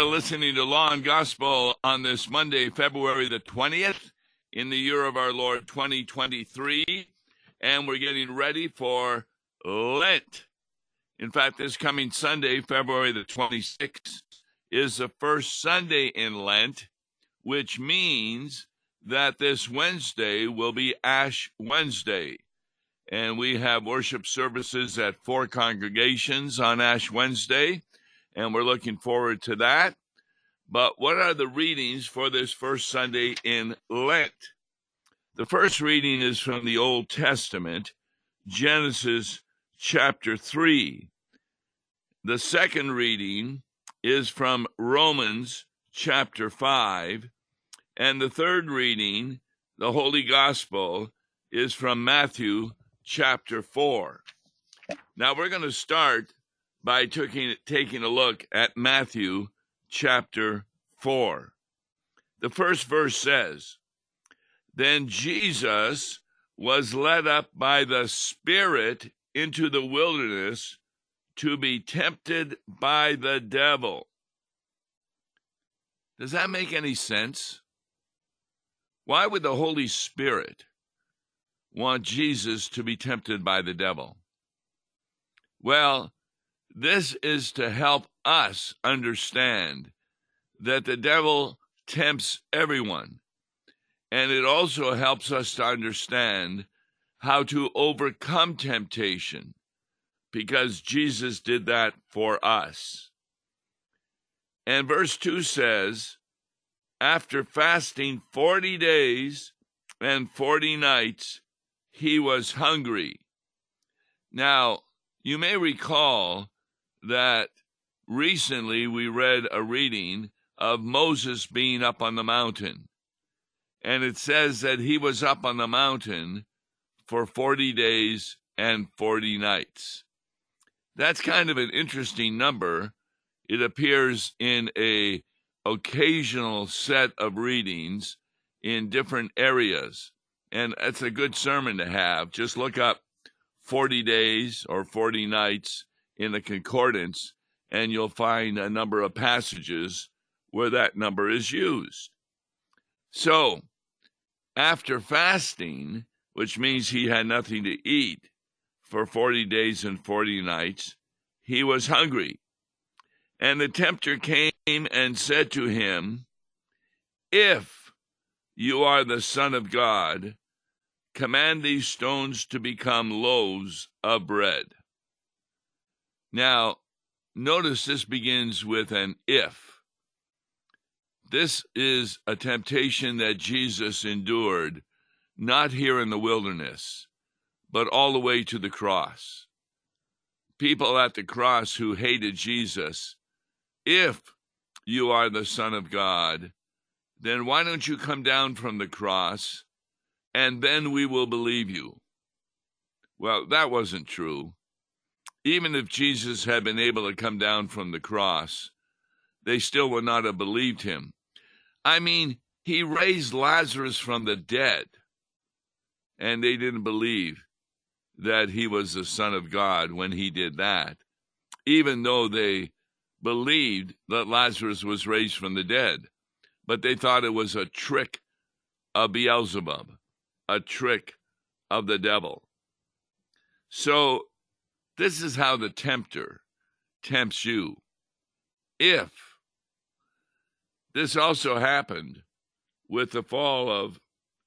You're listening to Law and Gospel on this Monday, February the 20th, in the year of our Lord 2023. And we're getting ready for Lent. In fact, this coming Sunday, February the 26th, is the first Sunday in Lent, which means that this Wednesday will be Ash Wednesday. And we have worship services at four congregations on Ash Wednesday and we're looking forward to that. But what are the readings for this first Sunday in Lent? The first reading is from the Old Testament, Genesis chapter 3. The second reading is from Romans chapter 5. And the third reading, the Holy Gospel, is from Matthew chapter 4. Now we're going to start by taking, taking a look at Matthew chapter 4. The first verse says, Then Jesus was led up by the Spirit into the wilderness to be tempted by the devil. Does that make any sense? Why would the Holy Spirit want Jesus to be tempted by the devil? Well, this is to help us understand that the devil tempts everyone. And it also helps us to understand how to overcome temptation because Jesus did that for us. And verse 2 says, After fasting 40 days and 40 nights, he was hungry. Now, you may recall that recently we read a reading of Moses being up on the mountain. And it says that he was up on the mountain for 40 days and 40 nights. That's kind of an interesting number. It appears in a occasional set of readings in different areas. And it's a good sermon to have. Just look up 40 days or 40 nights in the concordance, and you'll find a number of passages where that number is used. So, after fasting, which means he had nothing to eat for 40 days and 40 nights, he was hungry. And the tempter came and said to him, If you are the Son of God, command these stones to become loaves of bread. Now, notice this begins with an if. This is a temptation that Jesus endured, not here in the wilderness, but all the way to the cross. People at the cross who hated Jesus, if you are the Son of God, then why don't you come down from the cross and then we will believe you? Well, that wasn't true even if Jesus had been able to come down from the cross, they still would not have believed him. I mean, he raised Lazarus from the dead, and they didn't believe that he was the Son of God when he did that, even though they believed that Lazarus was raised from the dead. But they thought it was a trick of Beelzebub, a trick of the devil. So this is how the tempter tempts you. If this also happened with the fall of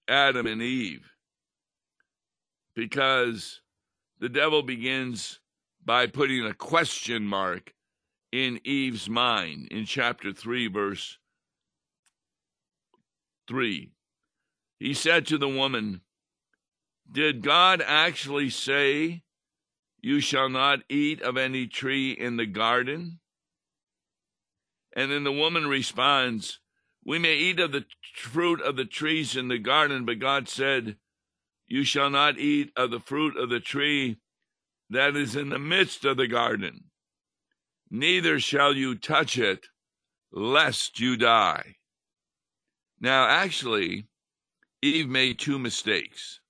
Adam and Eve, because the devil begins by putting a question mark in Eve's mind in chapter 3, verse 3. He said to the woman, Did God actually say you shall not eat of any tree in the garden. And then the woman responds, We may eat of the fruit of the trees in the garden, but God said, You shall not eat of the fruit of the tree that is in the midst of the garden, neither shall you touch it, lest you die. Now, actually, Eve made two mistakes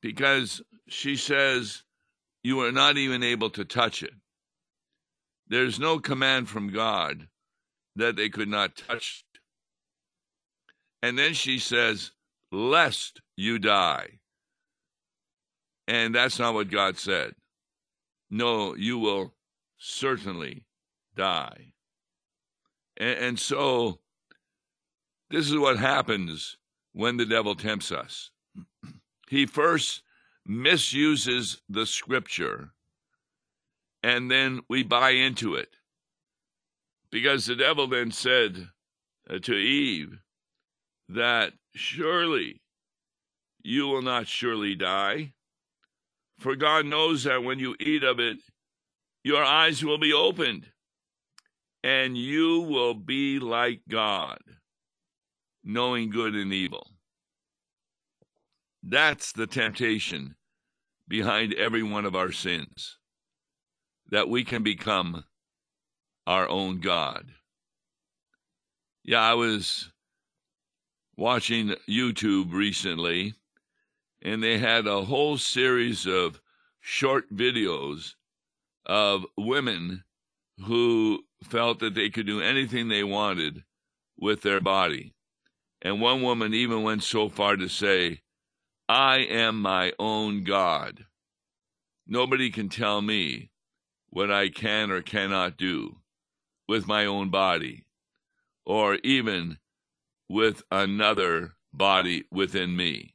because she says you are not even able to touch it. There's no command from God that they could not touch. And then she says, Lest you die. And that's not what God said. No, you will certainly die. And, and so, this is what happens when the devil tempts us. He first misuses the scripture, and then we buy into it. Because the devil then said uh, to Eve that surely you will not surely die. For God knows that when you eat of it, your eyes will be opened, and you will be like God, knowing good and evil. That's the temptation behind every one of our sins, that we can become our own God. Yeah, I was watching YouTube recently, and they had a whole series of short videos of women who felt that they could do anything they wanted with their body. And one woman even went so far to say, I am my own God. Nobody can tell me what I can or cannot do with my own body, or even with another body within me.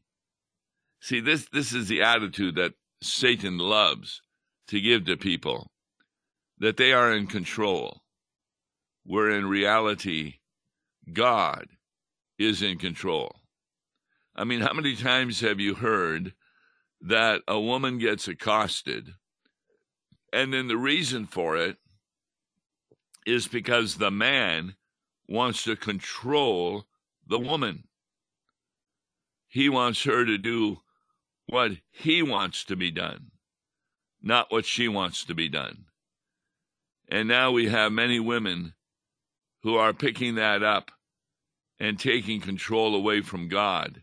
See, this, this is the attitude that Satan loves to give to people that they are in control, where in reality, God is in control. I mean, how many times have you heard that a woman gets accosted, and then the reason for it is because the man wants to control the woman. He wants her to do what he wants to be done, not what she wants to be done. And now we have many women who are picking that up and taking control away from God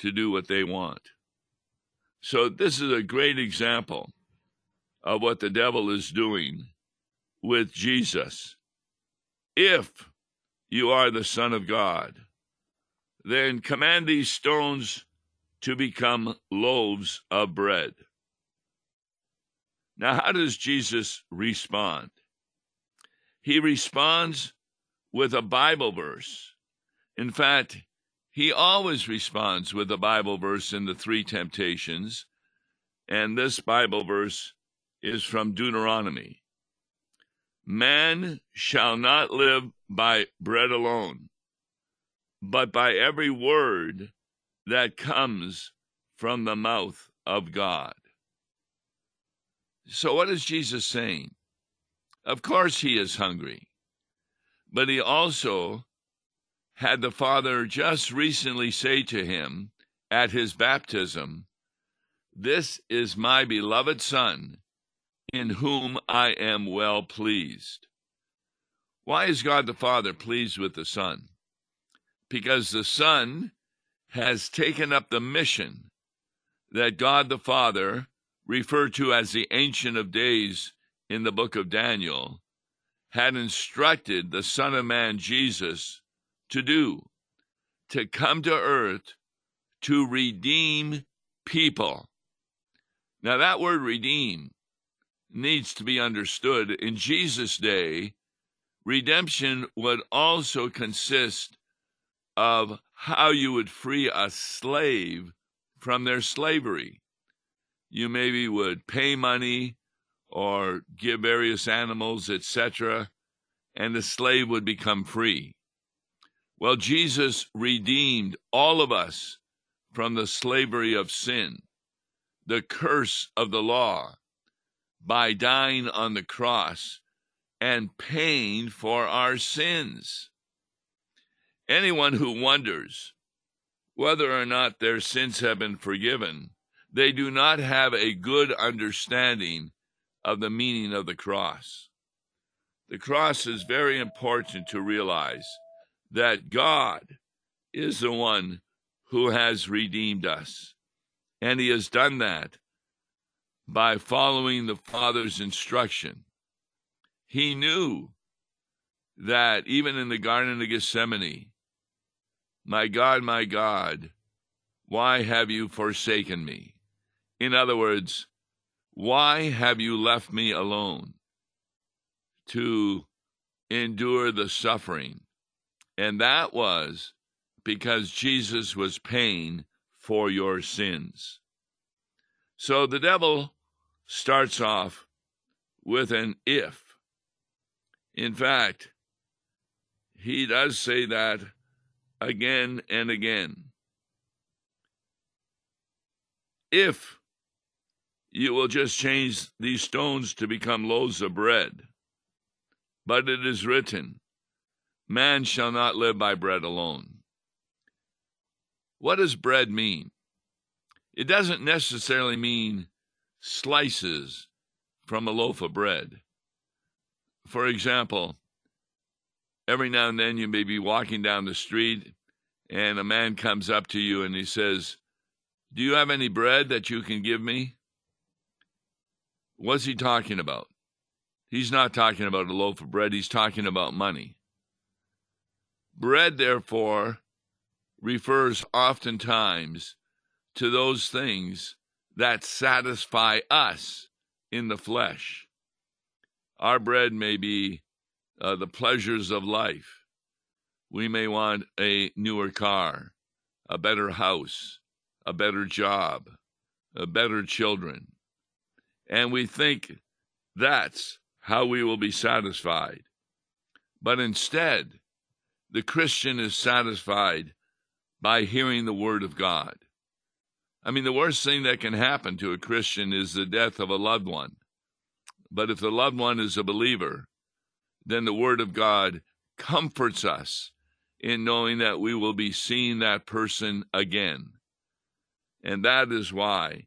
to do what they want. So, this is a great example of what the devil is doing with Jesus. If you are the Son of God, then command these stones to become loaves of bread. Now, how does Jesus respond? He responds with a Bible verse. In fact, he always responds with a Bible verse in the three temptations, and this Bible verse is from Deuteronomy. Man shall not live by bread alone, but by every word that comes from the mouth of God. So, what is Jesus saying? Of course, he is hungry, but he also had the Father just recently say to him at his baptism, This is my beloved Son, in whom I am well pleased. Why is God the Father pleased with the Son? Because the Son has taken up the mission that God the Father, referred to as the Ancient of Days in the book of Daniel, had instructed the Son of Man, Jesus, to do to come to earth to redeem people. Now, that word redeem needs to be understood. In Jesus' day, redemption would also consist of how you would free a slave from their slavery. You maybe would pay money or give various animals, etc., and the slave would become free. Well, Jesus redeemed all of us from the slavery of sin, the curse of the law, by dying on the cross and paying for our sins. Anyone who wonders whether or not their sins have been forgiven, they do not have a good understanding of the meaning of the cross. The cross is very important to realize that God is the one who has redeemed us. And he has done that by following the Father's instruction. he knew that even in the Garden of Gethsemane, my God, my God, why have you forsaken me? In other words, why have you left me alone to endure the suffering? And that was because Jesus was paying for your sins. So the devil starts off with an if. In fact, he does say that again and again. If you will just change these stones to become loaves of bread, but it is written, Man shall not live by bread alone. What does bread mean? It doesn't necessarily mean slices from a loaf of bread. For example, every now and then you may be walking down the street and a man comes up to you and he says, Do you have any bread that you can give me? What's he talking about? He's not talking about a loaf of bread, he's talking about money. Bread, therefore, refers oftentimes to those things that satisfy us in the flesh. Our bread may be uh, the pleasures of life. We may want a newer car, a better house, a better job, a better children. And we think that's how we will be satisfied. But instead, the Christian is satisfied by hearing the Word of God. I mean, the worst thing that can happen to a Christian is the death of a loved one. But if the loved one is a believer, then the Word of God comforts us in knowing that we will be seeing that person again. And that is why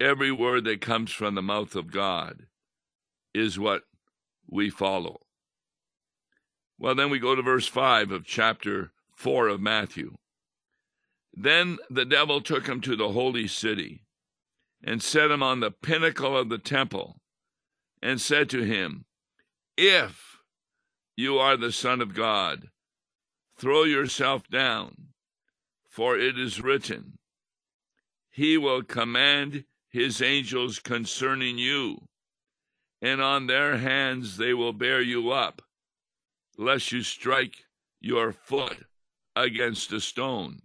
every word that comes from the mouth of God is what we follow. Well, then we go to verse 5 of chapter 4 of Matthew. Then the devil took him to the holy city and set him on the pinnacle of the temple and said to him, if you are the Son of God, throw yourself down, for it is written, He will command His angels concerning you, and on their hands they will bear you up, lest you strike your foot against a stone.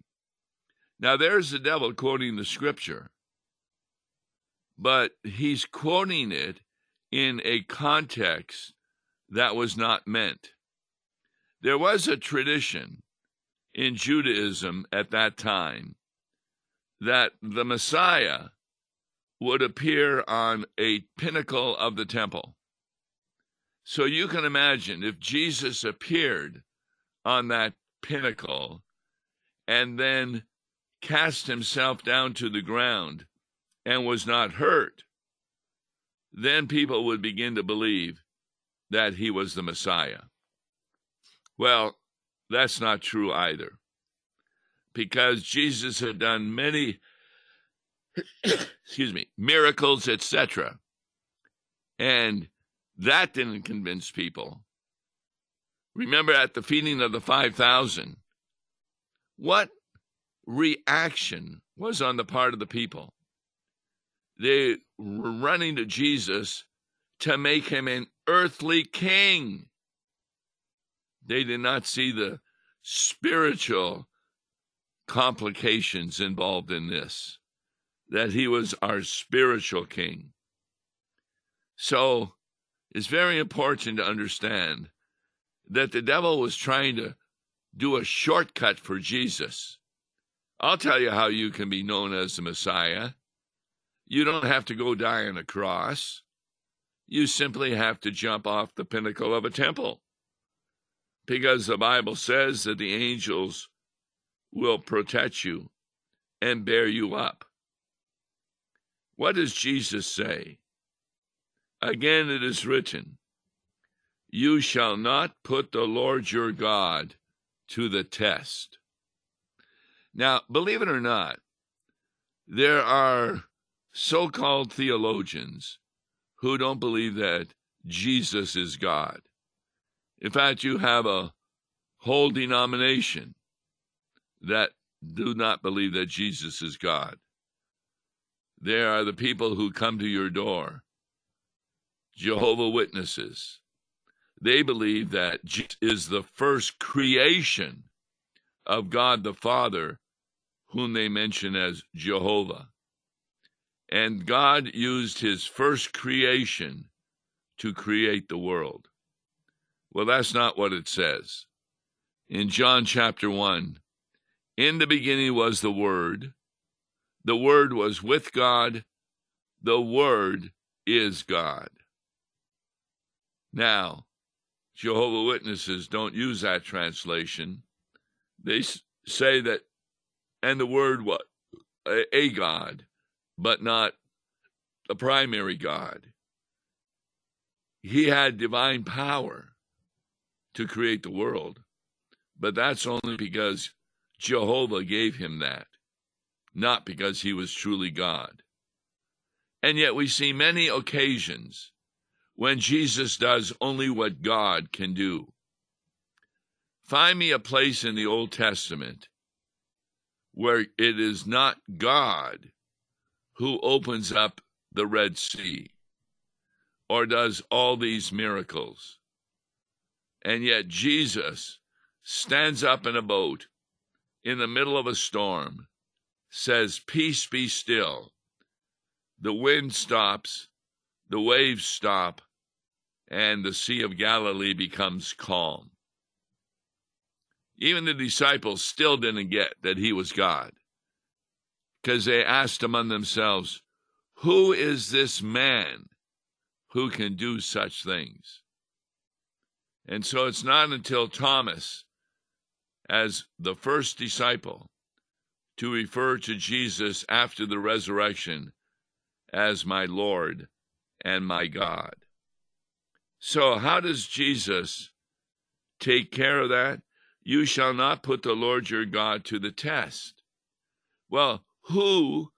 Now, there's the devil quoting the scripture, but he's quoting it in a context that was not meant. There was a tradition in Judaism at that time that the Messiah would appear on a pinnacle of the temple. So you can imagine if Jesus appeared on that pinnacle and then cast himself down to the ground and was not hurt, then people would begin to believe that he was the Messiah. Well, that's not true either. Because Jesus had done many excuse me, miracles, etc. And that didn't convince people. Remember at the feeding of the 5,000, what reaction was on the part of the people? They were running to Jesus to make him an earthly king. They did not see the spiritual complications involved in this, that he was our spiritual king. So it's very important to understand that the devil was trying to do a shortcut for Jesus. I'll tell you how you can be known as the Messiah. You don't have to go die on a cross. You simply have to jump off the pinnacle of a temple. Because the Bible says that the angels will protect you and bear you up. What does Jesus say? Again, it is written, You shall not put the Lord your God to the test. Now, believe it or not, there are so called theologians who don't believe that Jesus is God. In fact, you have a whole denomination that do not believe that Jesus is God. There are the people who come to your door, Jehovah Witnesses. They believe that Jesus is the first creation of God the Father, whom they mention as Jehovah. And God used his first creation to create the world. Well, that's not what it says. In John chapter 1, in the beginning was the Word, the Word was with God, the Word is God. Now, Jehovah Witnesses don't use that translation. They say that, and the word what? A, a God, but not the primary God. He had divine power to create the world, but that's only because Jehovah gave him that, not because he was truly God. And yet we see many occasions when Jesus does only what God can do. Find me a place in the Old Testament where it is not God who opens up the Red Sea or does all these miracles. And yet Jesus stands up in a boat in the middle of a storm, says, Peace be still. The wind stops, the waves stop, and the Sea of Galilee becomes calm. Even the disciples still didn't get that he was God because they asked among themselves, Who is this man who can do such things? And so it's not until Thomas as the first disciple to refer to Jesus after the resurrection as my Lord and my God. So, how does Jesus take care of that? You shall not put the Lord your God to the test. Well, who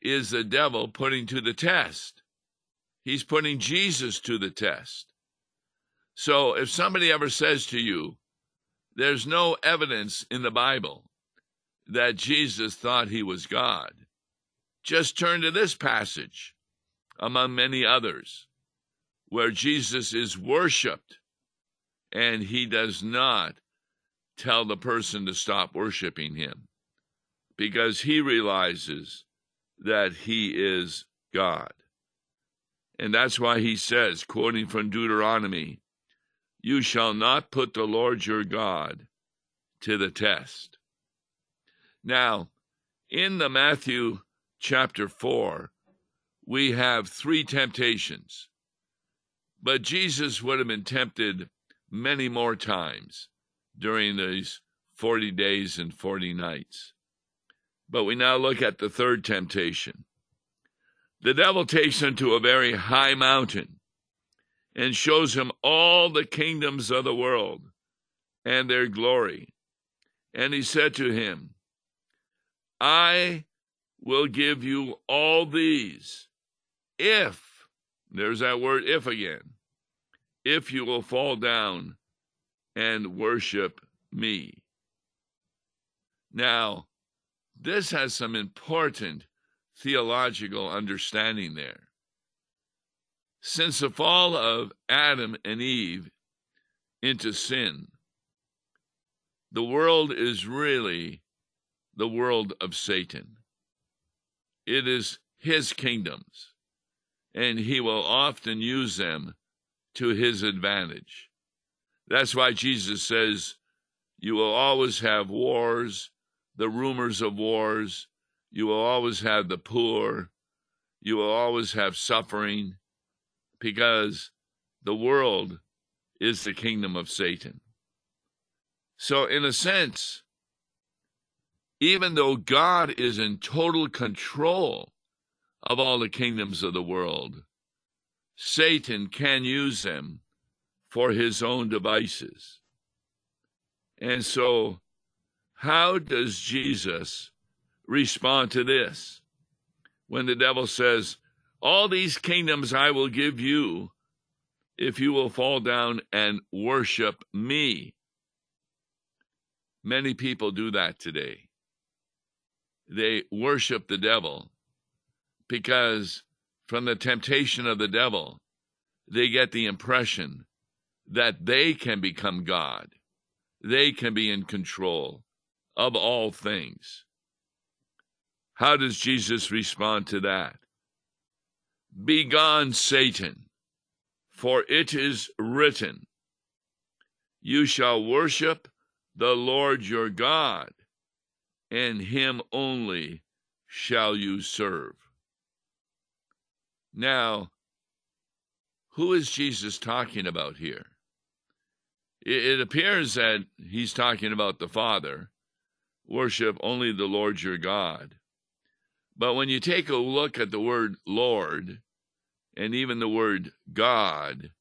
is the devil putting to the test? He's putting Jesus to the test. So, if somebody ever says to you, there's no evidence in the Bible that Jesus thought he was God. Just turn to this passage, among many others, where Jesus is worshiped and he does not tell the person to stop worshiping him because he realizes that he is God. And that's why he says, quoting from Deuteronomy, you shall not put the Lord your God to the test. Now, in the Matthew chapter 4, we have three temptations. But Jesus would have been tempted many more times during these 40 days and 40 nights. But we now look at the third temptation. The devil takes him to a very high mountain and shows him all the kingdoms of the world and their glory. And he said to him, I will give you all these if, there's that word if again, if you will fall down and worship me. Now, this has some important theological understanding there. Since the fall of Adam and Eve into sin, the world is really the world of Satan. It is his kingdoms, and he will often use them to his advantage. That's why Jesus says, You will always have wars, the rumors of wars. You will always have the poor. You will always have suffering because the world is the kingdom of Satan. So, in a sense, even though God is in total control of all the kingdoms of the world, Satan can use them for his own devices. And so, how does Jesus respond to this? When the devil says, all these kingdoms I will give you if you will fall down and worship me. Many people do that today. They worship the devil because from the temptation of the devil, they get the impression that they can become God. They can be in control of all things. How does Jesus respond to that? Begone, Satan, for it is written, You shall worship the Lord your God, and him only shall you serve. Now, who is Jesus talking about here? It appears that he's talking about the Father. Worship only the Lord your God. But when you take a look at the word Lord and even the word God,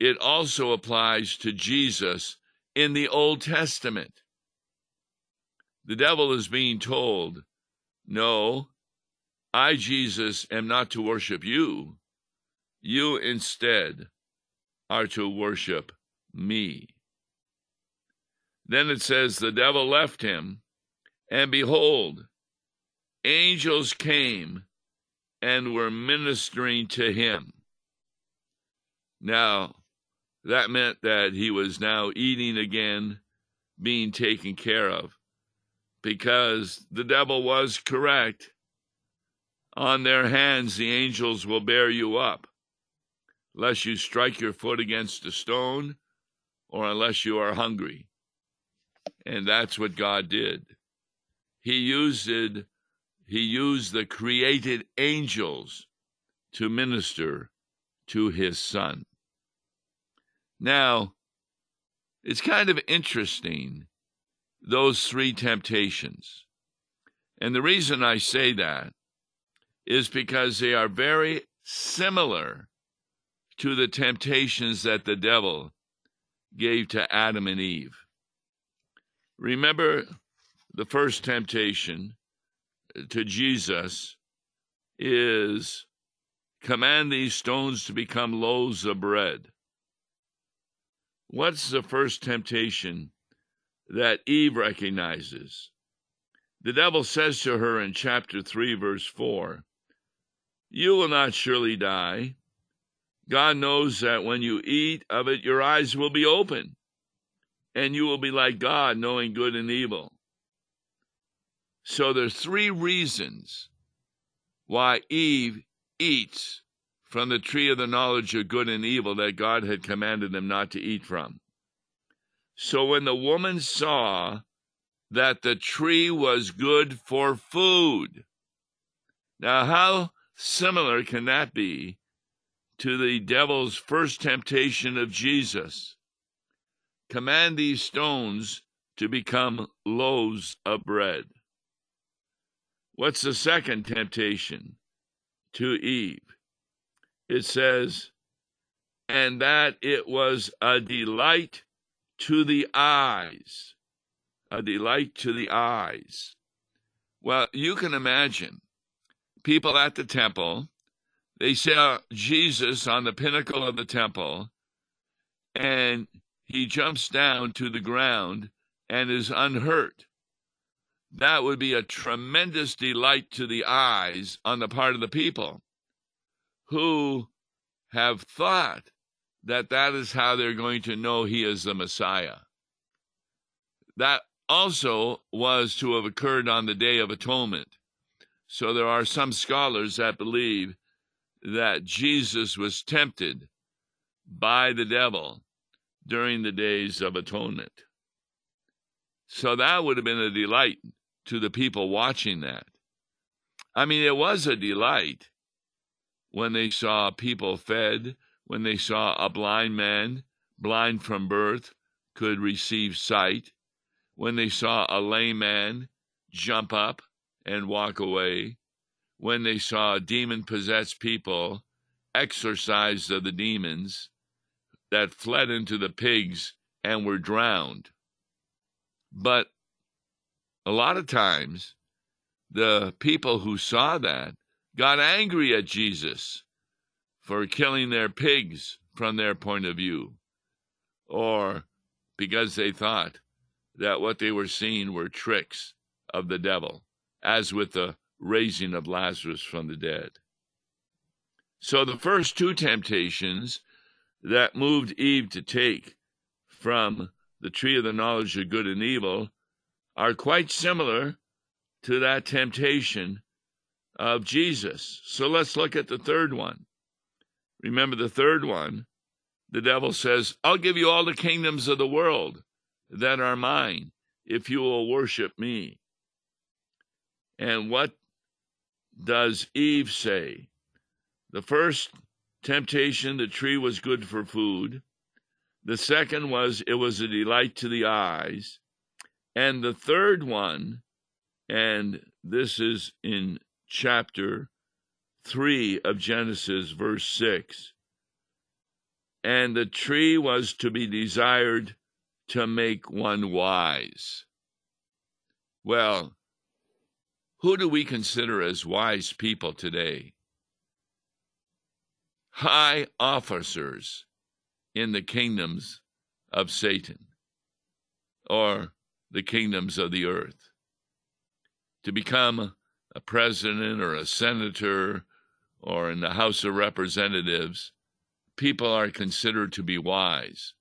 it also applies to Jesus in the Old Testament. The devil is being told, No, I, Jesus, am not to worship you. You instead are to worship me. Then it says, The devil left him, and behold, angels came and were ministering to him. Now, that meant that he was now eating again, being taken care of, because the devil was correct. On their hands the angels will bear you up, lest you strike your foot against a stone, or unless you are hungry. And that's what God did. He used it he used the created angels to minister to his son. Now, it's kind of interesting, those three temptations. And the reason I say that is because they are very similar to the temptations that the devil gave to Adam and Eve. Remember the first temptation to Jesus is command these stones to become loaves of bread. What's the first temptation that Eve recognizes? The devil says to her in chapter 3, verse 4, You will not surely die. God knows that when you eat of it, your eyes will be open, and you will be like God, knowing good and evil. So there's three reasons why Eve eats from the tree of the knowledge of good and evil that God had commanded them not to eat from. So when the woman saw that the tree was good for food, now how similar can that be to the devil's first temptation of Jesus? Command these stones to become loaves of bread. What's the second temptation to Eve? It says, and that it was a delight to the eyes. A delight to the eyes. Well, you can imagine people at the temple, they saw Jesus on the pinnacle of the temple, and he jumps down to the ground and is unhurt that would be a tremendous delight to the eyes on the part of the people who have thought that that is how they're going to know he is the Messiah. That also was to have occurred on the Day of Atonement. So there are some scholars that believe that Jesus was tempted by the devil during the days of atonement. So that would have been a delight to the people watching that. I mean, it was a delight when they saw people fed, when they saw a blind man, blind from birth, could receive sight, when they saw a lame man jump up and walk away, when they saw demon possessed people exorcised of the demons that fled into the pigs and were drowned. But a lot of times the people who saw that got angry at Jesus for killing their pigs from their point of view, or because they thought that what they were seeing were tricks of the devil, as with the raising of Lazarus from the dead. So the first two temptations that moved Eve to take from the tree of the knowledge of good and evil are quite similar to that temptation of Jesus. So let's look at the third one. Remember the third one. The devil says, I'll give you all the kingdoms of the world that are mine if you will worship me. And what does Eve say? The first temptation, the tree was good for food. The second was it was a delight to the eyes. And the third one, and this is in chapter 3 of Genesis, verse 6. And the tree was to be desired to make one wise. Well, who do we consider as wise people today? High officers in the kingdoms of Satan or the kingdoms of the earth. To become a president or a senator or in the House of Representatives, people are considered to be wise.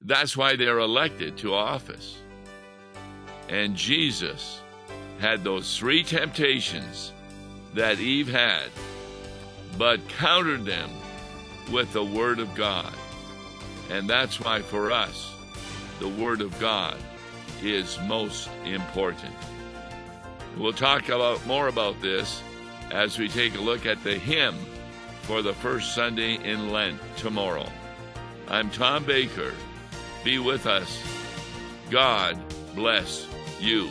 That's why they're elected to office. And Jesus had those three temptations that Eve had, but countered them with the Word of God. And that's why for us, the Word of God is most important. We'll talk about more about this as we take a look at the hymn for the first Sunday in Lent tomorrow. I'm Tom Baker. Be with us. God bless you.